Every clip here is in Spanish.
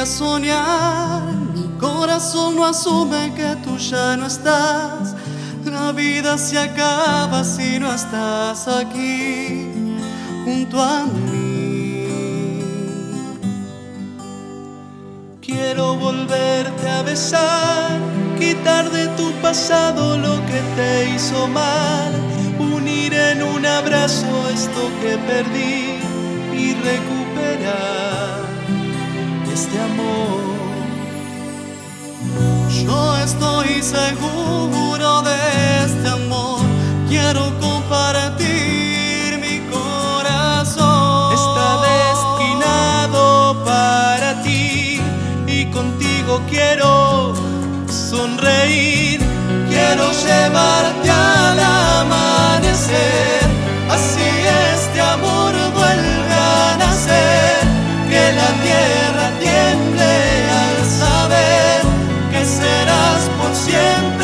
a soñar. Mi corazón no asume que tú ya no estás. La vida se acaba si no estás aquí junto a mí. Quiero volverte a besar, quitar de tu pasado lo que te hizo mal, unir en un abrazo esto que perdí y recuperar este amor. Yo estoy seguro de este amor, quiero compartir mi corazón. Está destinado para ti y contigo quiero sonreír. Quiero llevarte al amanecer, por siempre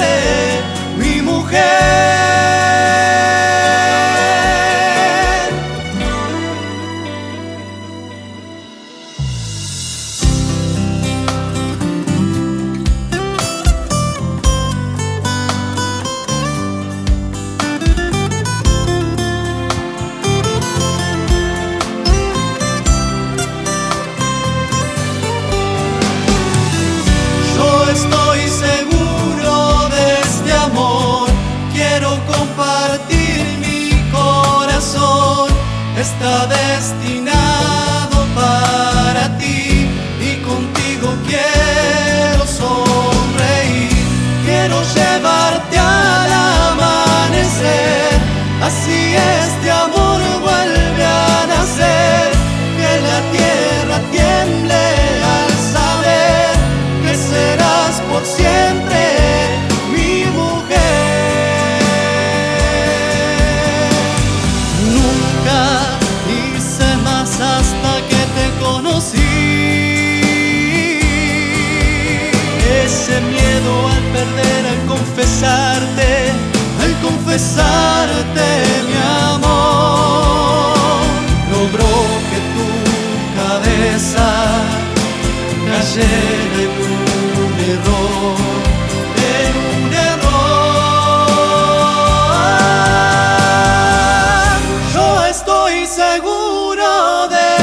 está destinado al confesarte, Al confesarte mi amor, logró que tu cabeza cayera en un error, en un error. Yo estoy seguro de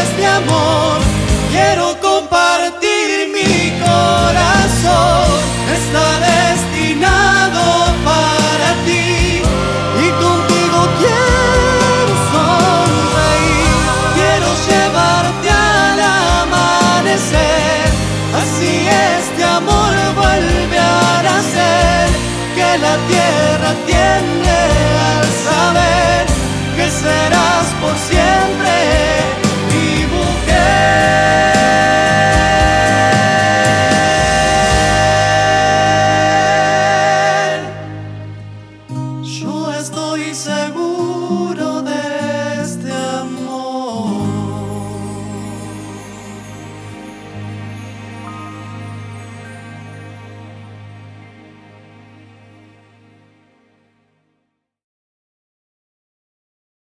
la tierra tiende al saber que será